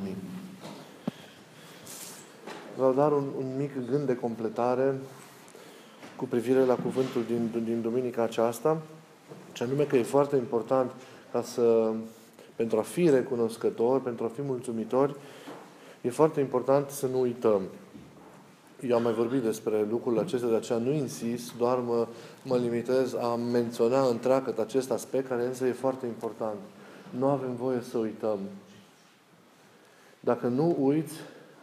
Amin. Vreau dar un, un mic gând de completare cu privire la cuvântul din, din duminica aceasta, ce anume că e foarte important ca să, pentru a fi recunoscători, pentru a fi mulțumitori, e foarte important să nu uităm. Eu am mai vorbit despre lucrurile acestea, de aceea nu insist, doar mă, mă limitez a menționa întreagăt acest aspect, care însă e foarte important. Nu avem voie să uităm. Dacă nu uiți,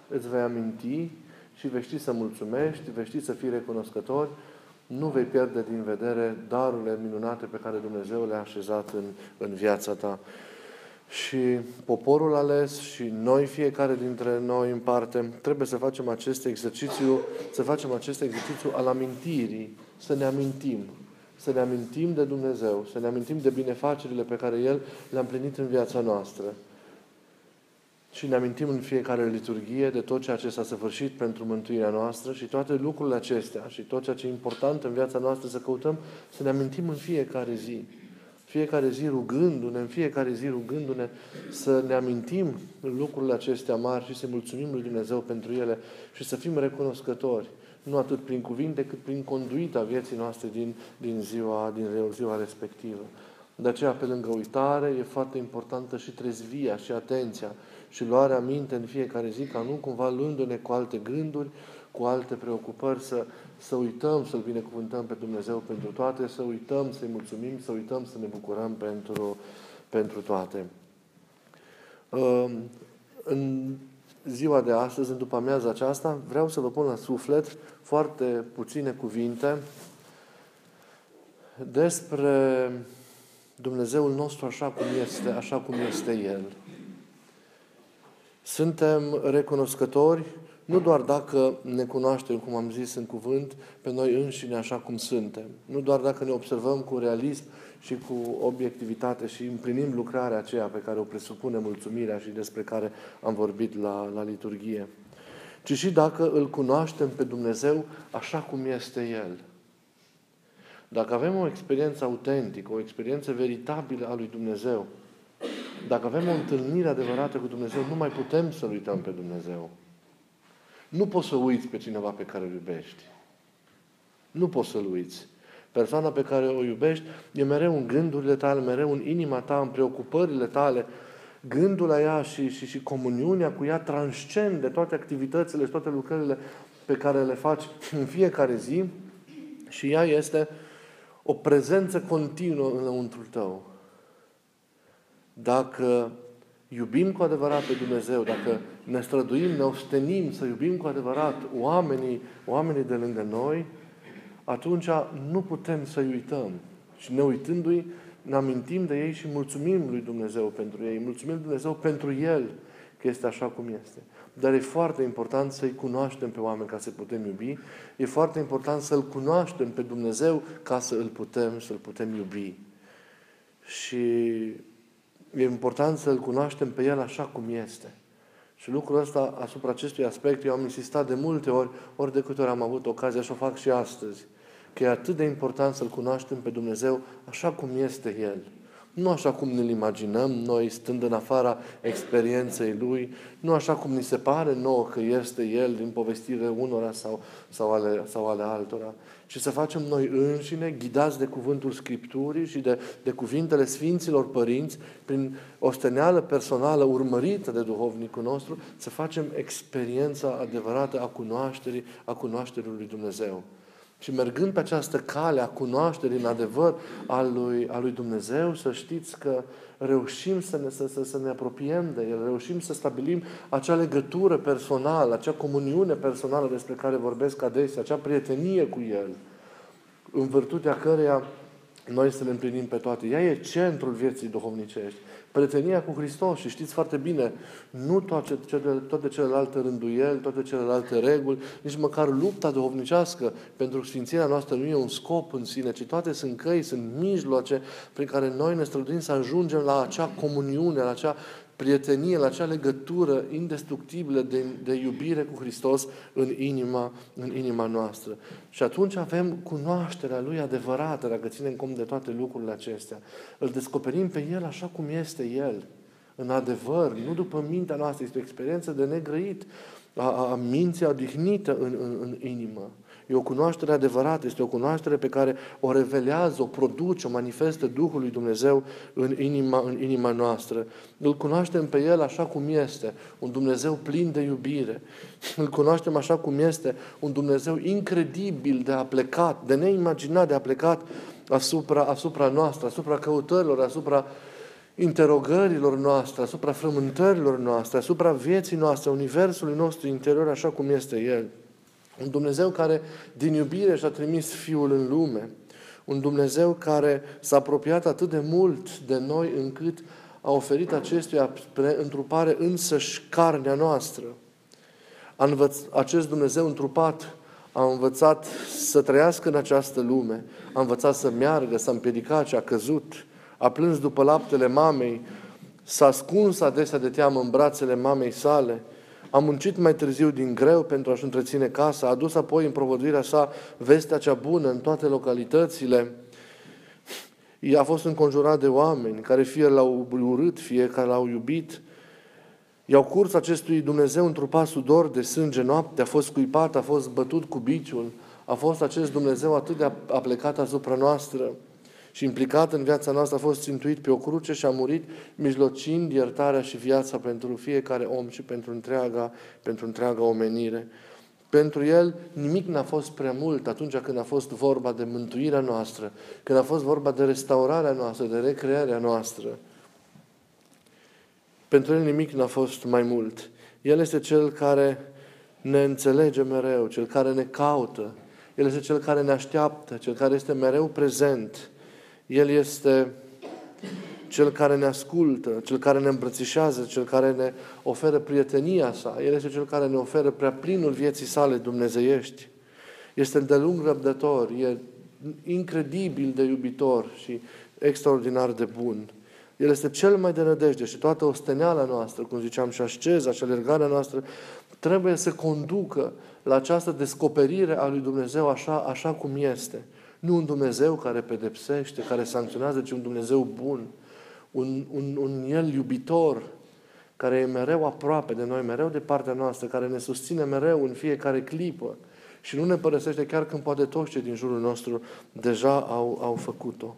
îți vei aminti și vei ști să mulțumești, vei ști să fii recunoscător, nu vei pierde din vedere darurile minunate pe care Dumnezeu le-a așezat în, în viața ta. Și poporul ales și noi, fiecare dintre noi în parte, trebuie să facem acest exercițiu, să facem acest exercițiu al amintirii, să ne amintim, să ne amintim de Dumnezeu, să ne amintim de binefacerile pe care El le-a împlinit în viața noastră. Și ne amintim în fiecare liturghie de tot ceea ce s-a săvârșit pentru mântuirea noastră și toate lucrurile acestea și tot ceea ce e important în viața noastră să căutăm să ne amintim în fiecare zi. Fiecare zi rugându-ne, în fiecare zi rugându-ne să ne amintim lucrurile acestea mari și să mulțumim lui Dumnezeu pentru ele și să fim recunoscători. Nu atât prin cuvinte, cât prin conduita vieții noastre din, din, ziua, din ziua respectivă. De aceea, pe lângă uitare, e foarte importantă și trezvia și atenția și luarea minte în fiecare zi, ca nu cumva luându-ne cu alte gânduri, cu alte preocupări, să, să uităm să-L binecuvântăm pe Dumnezeu pentru toate, să uităm să-i mulțumim, să uităm să ne bucurăm pentru, pentru toate. În ziua de astăzi, în după amiaza aceasta, vreau să vă pun la suflet foarte puține cuvinte despre Dumnezeul nostru așa cum este, așa cum este El. Suntem recunoscători nu doar dacă ne cunoaștem, cum am zis în cuvânt, pe noi înșine așa cum suntem. Nu doar dacă ne observăm cu realism și cu obiectivitate și împlinim lucrarea aceea pe care o presupune mulțumirea și despre care am vorbit la, la liturghie. Ci și dacă îl cunoaștem pe Dumnezeu așa cum este El. Dacă avem o experiență autentică, o experiență veritabilă a lui Dumnezeu, dacă avem o întâlnire adevărată cu Dumnezeu, nu mai putem să-L uităm pe Dumnezeu. Nu poți să uiți pe cineva pe care îl iubești. Nu poți să-L uiți. Persoana pe care o iubești e mereu în gândurile tale, mereu în inima ta, în preocupările tale. Gândul la ea și, și, și comuniunea cu ea transcende toate activitățile și toate lucrările pe care le faci în fiecare zi și ea este o prezență continuă în lăuntrul tău. Dacă iubim cu adevărat pe Dumnezeu, dacă ne străduim, ne ostenim să iubim cu adevărat oamenii, oamenii de lângă noi, atunci nu putem să-i uităm. Și ne uitându-i, ne amintim de ei și mulțumim lui Dumnezeu pentru ei. Mulțumim lui Dumnezeu pentru El, că este așa cum este. Dar e foarte important să-i cunoaștem pe oameni ca să putem iubi. E foarte important să-L cunoaștem pe Dumnezeu ca să îl putem, să-L putem iubi. Și e important să-L cunoaștem pe El așa cum este. Și lucrul ăsta, asupra acestui aspect, eu am insistat de multe ori, ori de câte ori am avut ocazia și o fac și astăzi, că e atât de important să-L cunoaștem pe Dumnezeu așa cum este El. Nu așa cum ne-L imaginăm noi, stând în afara experienței Lui, nu așa cum ni se pare nouă că este El din povestire unora sau, sau, ale, sau ale altora, ci să facem noi înșine, ghidați de cuvântul Scripturii și de, de cuvintele Sfinților Părinți, prin osteneală personală urmărită de duhovnicul nostru, să facem experiența adevărată a cunoașterii, a cunoașterii lui Dumnezeu. Și mergând pe această cale a cunoașterii în adevăr al lui, al lui Dumnezeu, să știți că reușim să ne, să, să, să ne apropiem de El, reușim să stabilim acea legătură personală, acea comuniune personală despre care vorbesc adesea, acea prietenie cu El, în virtutea căreia noi să le împlinim pe toate. Ea e centrul vieții duhovnicești. Prietenia cu Hristos și știți foarte bine, nu toate, toate celelalte rânduieli, toate celelalte reguli, nici măcar lupta duhovnicească pentru Sfințirea noastră nu e un scop în sine, ci toate sunt căi, sunt mijloace prin care noi ne străduim să ajungem la acea comuniune, la acea prietenie, la acea legătură indestructibilă de, de iubire cu Hristos în inima, în inima noastră. Și atunci avem cunoașterea Lui adevărată, dacă ținem cont de toate lucrurile acestea. Îl descoperim pe El așa cum este El. în adevăr, nu după mintea noastră. Este o experiență de negrăit a, a minții odihnită în, în, în inimă. E o cunoaștere adevărată, este o cunoaștere pe care o revelează, o produce, o manifestă Duhul lui Dumnezeu în inima, în inima noastră. Îl cunoaștem pe El așa cum este, un Dumnezeu plin de iubire. Îl cunoaștem așa cum este, un Dumnezeu incredibil de aplecat, de neimaginat de aplecat asupra, asupra noastră, asupra căutărilor, asupra interogărilor noastre, asupra frământărilor noastre, asupra vieții noastre, universului nostru interior așa cum este El. Un Dumnezeu care din iubire și-a trimis Fiul în lume. Un Dumnezeu care s-a apropiat atât de mult de noi încât a oferit acestuia spre întrupare însăși carnea noastră. A învăț, acest Dumnezeu întrupat a învățat să trăiască în această lume, a învățat să meargă, să împiedica ce a căzut, a plâns după laptele mamei, s-a ascuns adesea de teamă în brațele mamei sale, a muncit mai târziu din greu pentru a-și întreține casa, a adus apoi în provăduirea sa vestea cea bună în toate localitățile. I a fost înconjurat de oameni care fie l-au urât, fie care l-au iubit. I-au curs acestui Dumnezeu întrupat sudor de sânge noapte, a fost scuipat, a fost bătut cu biciul, a fost acest Dumnezeu atât de aplecat asupra noastră și implicat în viața noastră, a fost țintuit pe o cruce și a murit, mijlocind iertarea și viața pentru fiecare om și pentru întreaga, pentru întreaga omenire. Pentru el nimic n-a fost prea mult atunci când a fost vorba de mântuirea noastră, când a fost vorba de restaurarea noastră, de recrearea noastră. Pentru el nimic n-a fost mai mult. El este cel care ne înțelege mereu, cel care ne caută, El este cel care ne așteaptă, cel care este mereu prezent. El este cel care ne ascultă, cel care ne îmbrățișează, cel care ne oferă prietenia sa. El este cel care ne oferă prea plinul vieții sale dumnezeiești. Este de lung răbdător, e incredibil de iubitor și extraordinar de bun. El este cel mai de nădejde și toată osteneala noastră, cum ziceam, și asceza și alergarea noastră, trebuie să conducă la această descoperire a lui Dumnezeu așa, așa cum este. Nu un Dumnezeu care pedepsește, care sancționează, ci un Dumnezeu bun, un, un, un El iubitor, care e mereu aproape de noi, mereu de partea noastră, care ne susține mereu în fiecare clipă și nu ne părăsește chiar când poate toți cei din jurul nostru deja au, au făcut-o.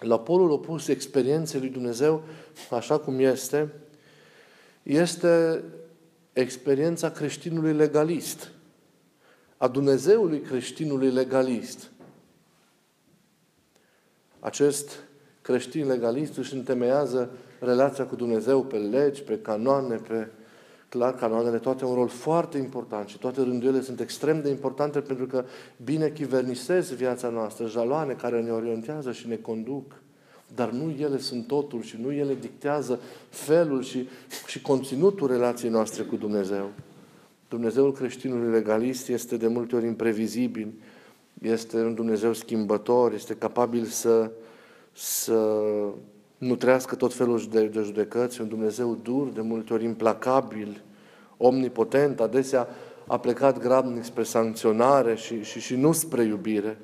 La polul opus experienței lui Dumnezeu, așa cum este, este experiența creștinului legalist a Dumnezeului creștinului legalist. Acest creștin legalist își întemeiază relația cu Dumnezeu pe legi, pe canoane, pe clar, canoanele toate au un rol foarte important și toate rânduielile sunt extrem de importante pentru că bine chivernisez viața noastră, jaloane care ne orientează și ne conduc. Dar nu ele sunt totul și nu ele dictează felul și, și conținutul relației noastre cu Dumnezeu. Dumnezeul creștinului legalist este de multe ori imprevizibil, este un Dumnezeu schimbător, este capabil să, să nutrească tot felul de, de judecăți, un Dumnezeu dur, de multe ori implacabil, omnipotent, adesea a plecat grabnic spre sancționare și, și, și nu spre iubire.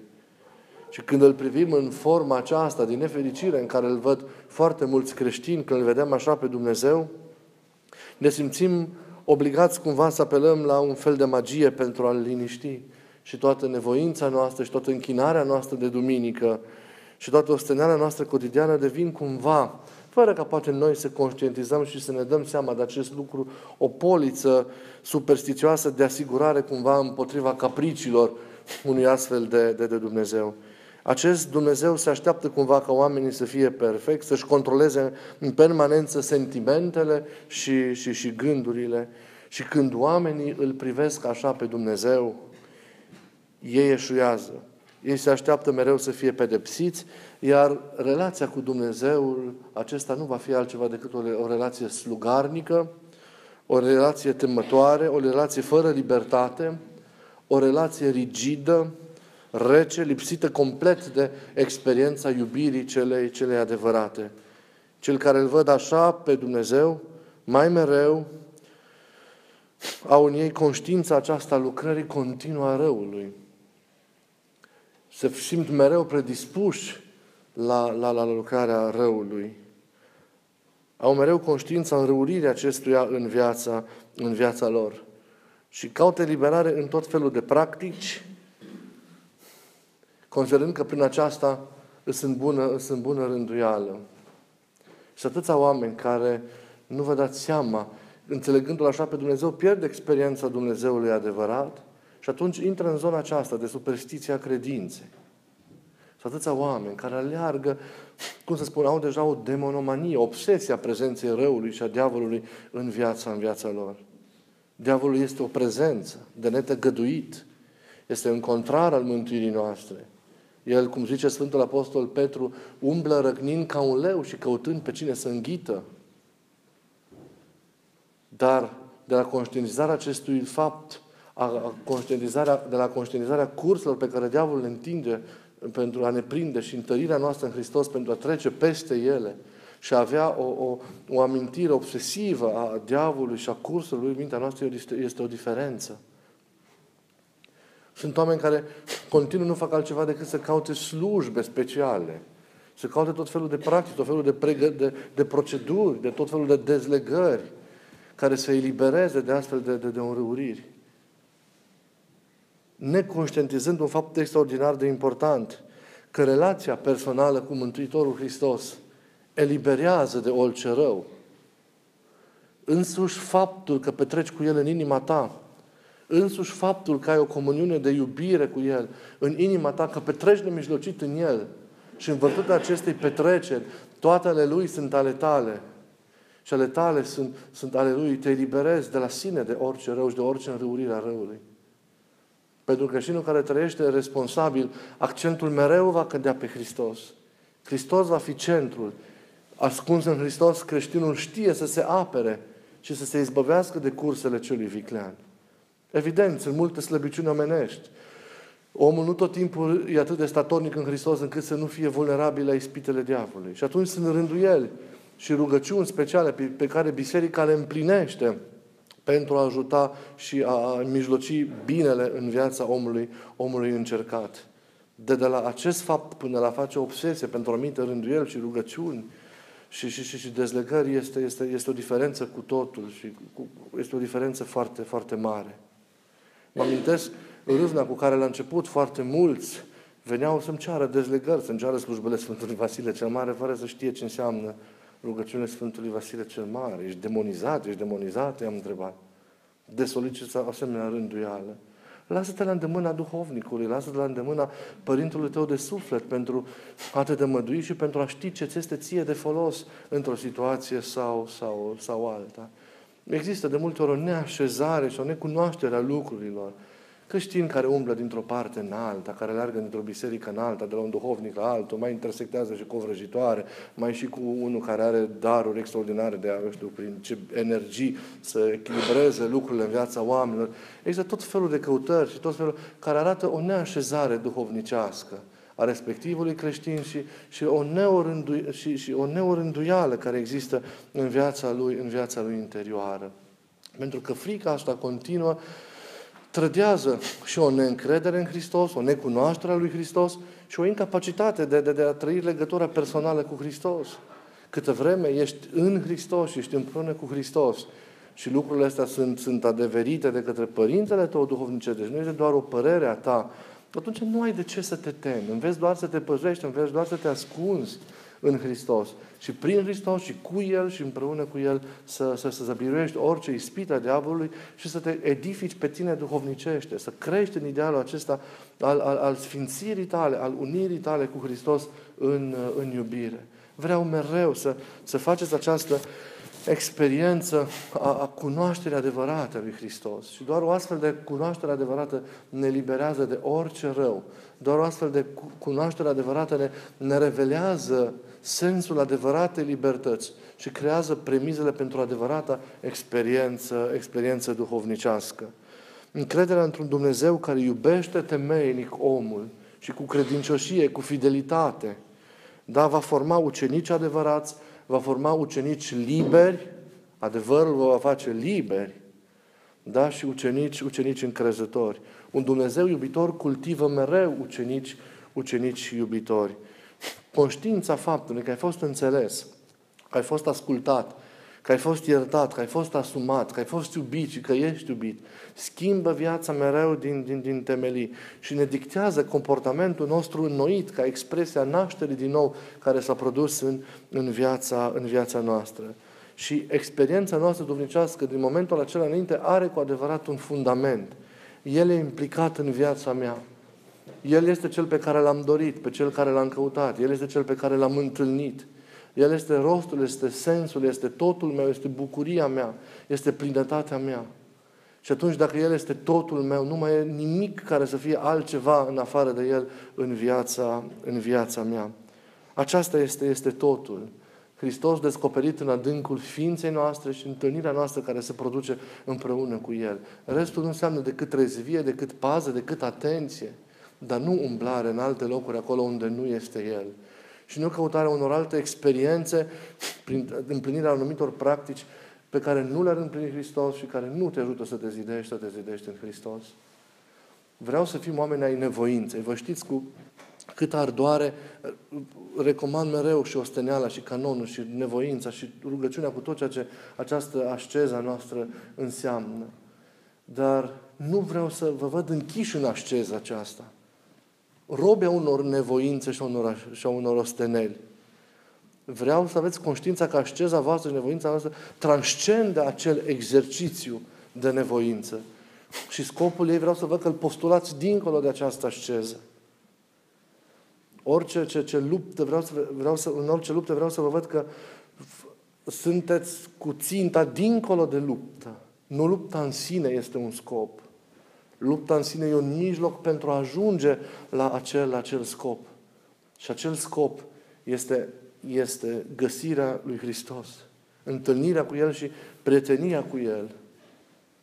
Și când îl privim în forma aceasta, din nefericire, în care îl văd foarte mulți creștini, când îl vedem așa pe Dumnezeu, ne simțim obligați cumva să apelăm la un fel de magie pentru a-L liniști. Și toată nevoința noastră și toată închinarea noastră de duminică și toată osteneala noastră cotidiană devin cumva, fără ca poate noi să conștientizăm și să ne dăm seama de acest lucru, o poliță superstițioasă de asigurare cumva împotriva capricilor unui astfel de, de, de Dumnezeu. Acest Dumnezeu se așteaptă cumva ca oamenii să fie perfecți, să-și controleze în permanență sentimentele și, și, și gândurile. Și când oamenii îl privesc așa pe Dumnezeu, ei eșuiază. Ei se așteaptă mereu să fie pedepsiți, iar relația cu Dumnezeul acesta nu va fi altceva decât o, o relație slugarnică, o relație temătoare, o relație fără libertate, o relație rigidă, rece, lipsită complet de experiența iubirii celei, celei adevărate. Cel care îl văd așa pe Dumnezeu, mai mereu, au în ei conștiința aceasta lucrării continua a răului. Se simt mereu predispuși la, la, la lucrarea răului. au mereu conștiința înrăuririi acestuia în viața, în viața lor. Și caută eliberare în tot felul de practici, considerând că prin aceasta sunt bună, sunt bună rânduială. Și atâția oameni care nu vă dați seama, înțelegându-L așa pe Dumnezeu, pierd experiența Dumnezeului adevărat și atunci intră în zona aceasta de superstiția credinței. Și atâția oameni care aleargă, cum să spun, au deja o demonomanie, obsesia prezenței răului și a diavolului în viața, în viața lor. Diavolul este o prezență de netăgăduit. Este un contrar al mântuirii noastre. El, cum zice Sfântul Apostol Petru, umblă răcnind ca un leu și căutând pe cine să înghită. Dar de la conștientizarea acestui fapt, a conștientizarea, de la conștientizarea curselor pe care diavolul le întinde pentru a ne prinde și întărirea noastră în Hristos pentru a trece peste ele și a avea o, o, o amintire obsesivă a diavolului și a cursului lui, mintea noastră este o diferență. Sunt oameni care continuu nu fac altceva decât să caute slujbe speciale, să caute tot felul de practici, tot felul de, pregă, de, de proceduri, de tot felul de dezlegări care să elibereze de astfel de, de, de înrăuriri. Neconștientizând un fapt extraordinar de important, că relația personală cu Mântuitorul Hristos eliberează de orice rău. Însuși faptul că petreci cu El în inima ta Însuși faptul că ai o comuniune de iubire cu El în inima ta, că petreci nemijlocit în El și în vărtutea acestei petreceri, toate ale Lui sunt ale tale. Și ale tale sunt, sunt ale Lui. Te eliberezi de la sine de orice rău și de orice înrăurire a răului. Pentru că creștinul care trăiește responsabil, accentul mereu va cădea pe Hristos. Hristos va fi centrul. Ascuns în Hristos, creștinul știe să se apere și să se izbăvească de cursele celui viclean. Evident, sunt multe slăbiciuni omenești. Omul nu tot timpul e atât de statornic în Hristos încât să nu fie vulnerabil la ispitele diavolului. Și atunci sunt rânduieli și rugăciuni speciale pe, pe care biserica le împlinește pentru a ajuta și a mijloci binele în viața omului, omului încercat. De, de la acest fapt până la face obsesie pentru anumite rânduieli și rugăciuni și, și, și, și dezlegări este, este, este o diferență cu totul și cu, este o diferență foarte, foarte mare. Mă amintesc râvna cu care la început foarte mulți veneau să-mi ceară dezlegări, să-mi ceară slujbele Sfântului Vasile cel Mare, fără să știe ce înseamnă rugăciunile Sfântului Vasile cel Mare. Ești demonizat, ești demonizat, i-am întrebat. De solicită asemenea rânduială. Lasă-te la îndemâna duhovnicului, lasă-te la îndemâna părintelui tău de suflet pentru a te dămădui și pentru a ști ce ți este ție de folos într-o situație sau, sau, sau alta. Există de multe ori o neașezare și o necunoaștere a lucrurilor. Creștini care umblă dintr-o parte în alta, care leargă dintr-o biserică în alta, de la un duhovnic la altul, mai intersectează și cu o vrăjitoare, mai și cu unul care are daruri extraordinare de a, eu știu, prin ce energii să echilibreze lucrurile în viața oamenilor. Există tot felul de căutări și tot felul care arată o neașezare duhovnicească a respectivului creștin și, și, o neorându, și, și o neorânduială care există în viața lui, în viața lui interioară. Pentru că frica asta continuă trădează și o neîncredere în Hristos, o necunoaștere a lui Hristos și o incapacitate de, de, de a trăi legătura personală cu Hristos. Câtă vreme ești în Hristos și ești împreună cu Hristos și lucrurile astea sunt, sunt adeverite de către părintele tău duhovnice, deci nu este doar o părere a ta, atunci nu ai de ce să te temi. Înveți doar să te păzești, înveți doar să te ascunzi în Hristos. Și prin Hristos și cu El și împreună cu El să, să, să zăbiruiești orice ispită a diavolului și să te edifici pe tine duhovnicește, să crești în idealul acesta al, al, al sfințirii tale, al unirii tale cu Hristos în, în iubire. Vreau mereu să, să faceți această experiență a, a cunoașterii adevărate a lui Hristos. Și doar o astfel de cunoaștere adevărată ne liberează de orice rău. Doar o astfel de cunoaștere adevărată ne, ne revelează sensul adevăratei libertăți și creează premizele pentru adevărata experiență, experiență duhovnicească. Încrederea într-un Dumnezeu care iubește temeinic omul și cu credincioșie, cu fidelitate, da, va forma ucenici adevărați, va forma ucenici liberi, adevărul vă va face liberi, da? și ucenici, ucenici încrezători. Un Dumnezeu iubitor cultivă mereu ucenici, ucenici iubitori. Conștiința faptului că ai fost înțeles, că ai fost ascultat, că ai fost iertat, că ai fost asumat, că ai fost iubit și că ești iubit. Schimbă viața mereu din, din, din temelii și ne dictează comportamentul nostru înnoit ca expresia nașterii din nou care s-a produs în, în, viața, în viața noastră. Și experiența noastră duhovnicească din momentul acela înainte are cu adevărat un fundament. El e implicat în viața mea. El este cel pe care l-am dorit, pe cel care l-am căutat. El este cel pe care l-am întâlnit. El este rostul, este sensul, este totul meu, este bucuria mea, este plinătatea mea. Și atunci, dacă El este totul meu, nu mai e nimic care să fie altceva în afară de El în viața, în viața mea. Aceasta este, este totul. Hristos descoperit în adâncul ființei noastre și întâlnirea noastră care se produce împreună cu El. Restul nu înseamnă decât rezvie, decât pază, decât atenție, dar nu umblare în alte locuri acolo unde nu este El și nu căutarea unor alte experiențe prin împlinirea anumitor practici pe care nu le-ar împlini Hristos și care nu te ajută să te zidești, să te zidești în Hristos. Vreau să fim oameni ai nevoinței. Vă știți cu cât ardoare recomand mereu și osteneala și canonul și nevoința și rugăciunea cu tot ceea ce această asceza noastră înseamnă. Dar nu vreau să vă văd închiși în asceza aceasta robe a unor nevoințe și a unor, și a unor osteneli. Vreau să aveți conștiința că asceza voastră și nevoința voastră transcende acel exercițiu de nevoință. Și scopul ei vreau să văd că îl postulați dincolo de această asceză. Orice ce, ce luptă, vreau să, vreau să, în orice luptă vreau să vă văd că sunteți cu ținta dincolo de luptă. Nu lupta în sine este un scop. Lupta în sine e un mijloc pentru a ajunge la acel, acel scop. Și acel scop este, este găsirea lui Hristos. Întâlnirea cu El și prietenia cu El.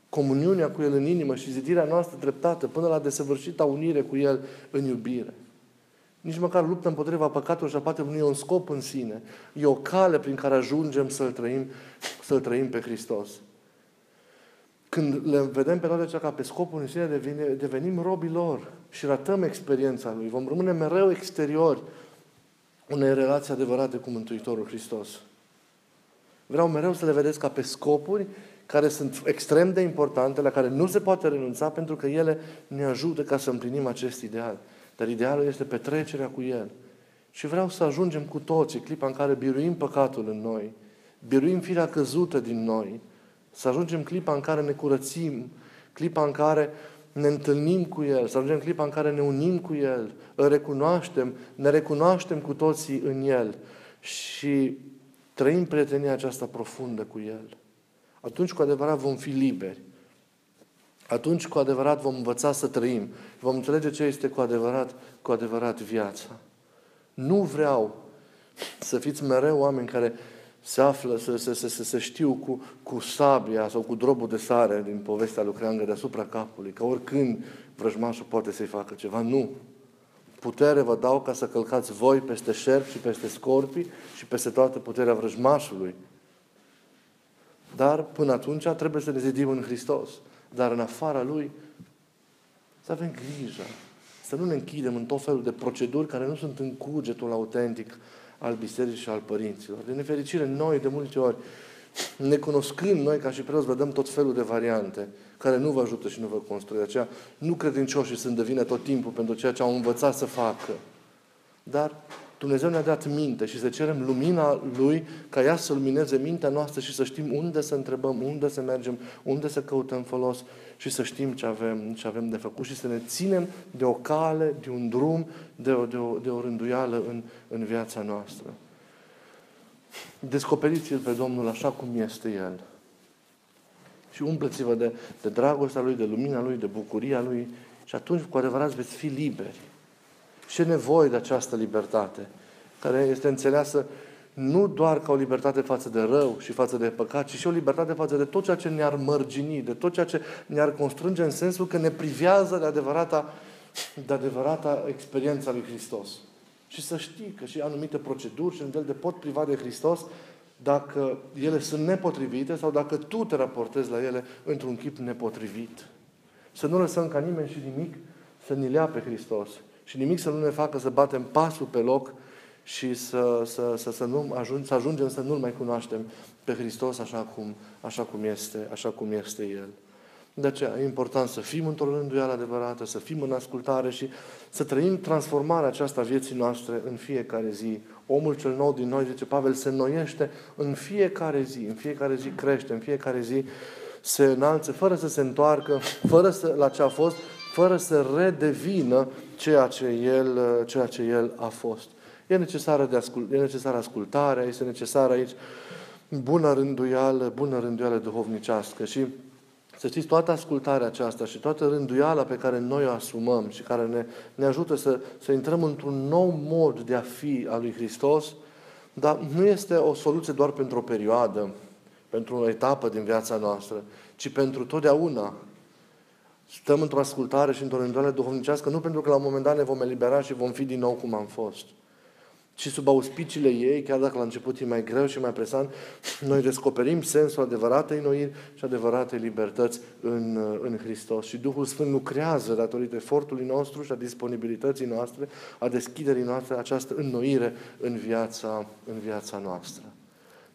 Comuniunea cu El în inimă și zidirea noastră dreptată până la desăvârșita unire cu El în iubire. Nici măcar lupta împotriva păcatului și a poate nu e un scop în sine. E o cale prin care ajungem să-L trăim, să-L trăim pe Hristos. Când le vedem pe toate acestea ca pe scopul în sine, devine, devenim robii lor și ratăm experiența Lui. Vom rămâne mereu exteriori unei relații adevărate cu Mântuitorul Hristos. Vreau mereu să le vedeți ca pe scopuri care sunt extrem de importante, la care nu se poate renunța, pentru că ele ne ajută ca să împlinim acest ideal. Dar idealul este petrecerea cu El. Și vreau să ajungem cu toții, clipa în care biruim păcatul în noi, biruim firea căzută din noi, să ajungem clipa în care ne curățim, clipa în care ne întâlnim cu El, să ajungem clipa în care ne unim cu El, îl recunoaștem, ne recunoaștem cu toții în El și trăim prietenia aceasta profundă cu El. Atunci cu adevărat vom fi liberi. Atunci cu adevărat vom învăța să trăim. Vom înțelege ce este cu adevărat, cu adevărat viața. Nu vreau să fiți mereu oameni care se află, să, să, să, să, să știu cu, cu sabia sau cu drobul de sare din povestea lui Creangă deasupra capului, că oricând vrăjmașul poate să-i facă ceva. Nu. Putere vă dau ca să călcați voi peste șerpi și peste scorpii și peste toată puterea vrăjmașului. Dar până atunci trebuie să ne zidim în Hristos. Dar în afara Lui să avem grijă. Să nu ne închidem în tot felul de proceduri care nu sunt în cugetul autentic al bisericii și al părinților. De nefericire, noi de multe ori, necunoscând noi ca și preoți, vedem tot felul de variante care nu vă ajută și nu vă construie. De aceea, nu credincioșii sunt de vină tot timpul pentru ceea ce au învățat să facă. Dar Dumnezeu ne-a dat minte și să cerem lumina Lui ca ea să lumineze mintea noastră și să știm unde să întrebăm, unde să mergem, unde să căutăm folos și să știm ce avem, ce avem de făcut și să ne ținem de o cale, de un drum, de o, de o, de o rânduială în, în viața noastră. Descoperiți-L pe Domnul așa cum este El. Și umpleți-vă de, de dragostea Lui, de lumina Lui, de bucuria Lui și atunci cu adevărat veți fi liberi. Și e nevoie de această libertate, care este înțeleasă nu doar ca o libertate față de rău și față de păcat, ci și o libertate față de tot ceea ce ne-ar mărgini, de tot ceea ce ne-ar constrânge în sensul că ne privează de adevărata, de adevărata experiența lui Hristos. Și să știi că și anumite proceduri și nivel de pot priva de Hristos dacă ele sunt nepotrivite sau dacă tu te raportezi la ele într-un chip nepotrivit. Să nu lăsăm ca nimeni și nimic să ni lea pe Hristos. Și nimic să nu ne facă să batem pasul pe loc și să, să, să, să, nu ajung, să ajungem să nu-L mai cunoaștem pe Hristos așa cum, așa cum, este, așa cum este El. De aceea e important să fim într-o rânduială adevărată, să fim în ascultare și să trăim transformarea aceasta vieții noastre în fiecare zi. Omul cel nou din noi, zice Pavel, se înnoiește în fiecare zi, în fiecare zi crește, în fiecare zi se înalță, fără să se întoarcă, fără să, la ce a fost, fără să redevină ceea ce el, ceea ce el a fost. E necesară, de ascult, e necesară ascultarea, este necesară aici bună rânduială, bună rânduială duhovnicească și să știți, toată ascultarea aceasta și toată rânduiala pe care noi o asumăm și care ne, ne ajută să, să intrăm într-un nou mod de a fi al lui Hristos, dar nu este o soluție doar pentru o perioadă, pentru o etapă din viața noastră, ci pentru totdeauna. Stăm într-o ascultare și într-o rânduială duhovnicească, nu pentru că la un moment dat ne vom elibera și vom fi din nou cum am fost și sub auspiciile ei, chiar dacă la început e mai greu și mai presant, noi descoperim sensul adevăratei noiri și adevăratei libertăți în, în Hristos. Și Duhul Sfânt lucrează datorită efortului nostru și a disponibilității noastre, a deschiderii noastre, această înnoire în viața, în viața noastră.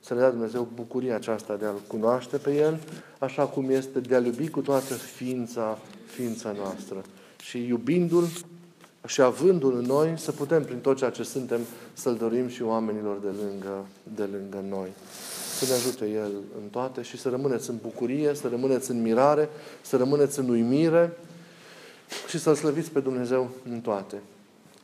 Să ne dea Dumnezeu bucuria aceasta de a-L cunoaște pe El, așa cum este de a iubi cu toată ființa, ființa noastră. Și iubindu-L, și avându-L în noi, să putem, prin tot ceea ce suntem, să-L dorim și oamenilor de lângă, de lângă noi. Să ne ajute El în toate și să rămâneți în bucurie, să rămâneți în mirare, să rămâneți în uimire și să-L slăviți pe Dumnezeu în toate.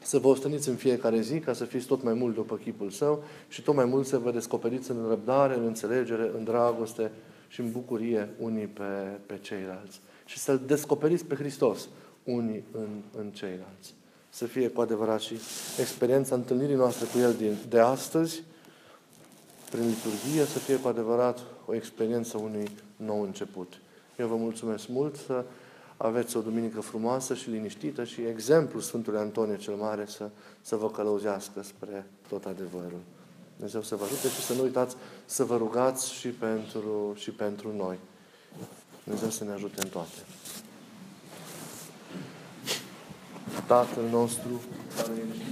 Să vă ostăniți în fiecare zi ca să fiți tot mai mult după chipul Său și tot mai mult să vă descoperiți în răbdare, în înțelegere, în dragoste și în bucurie unii pe, pe ceilalți. Și să-L descoperiți pe Hristos unii în, în ceilalți să fie cu adevărat și experiența întâlnirii noastre cu El din, de astăzi, prin liturghie, să fie cu adevărat o experiență unui nou început. Eu vă mulțumesc mult să aveți o duminică frumoasă și liniștită și exemplu Sfântului Antonie cel Mare să, să vă călăuzească spre tot adevărul. Dumnezeu să vă ajute și să nu uitați să vă rugați și pentru, și pentru noi. Dumnezeu să ne ajute în toate. Tatăl nostru, care ești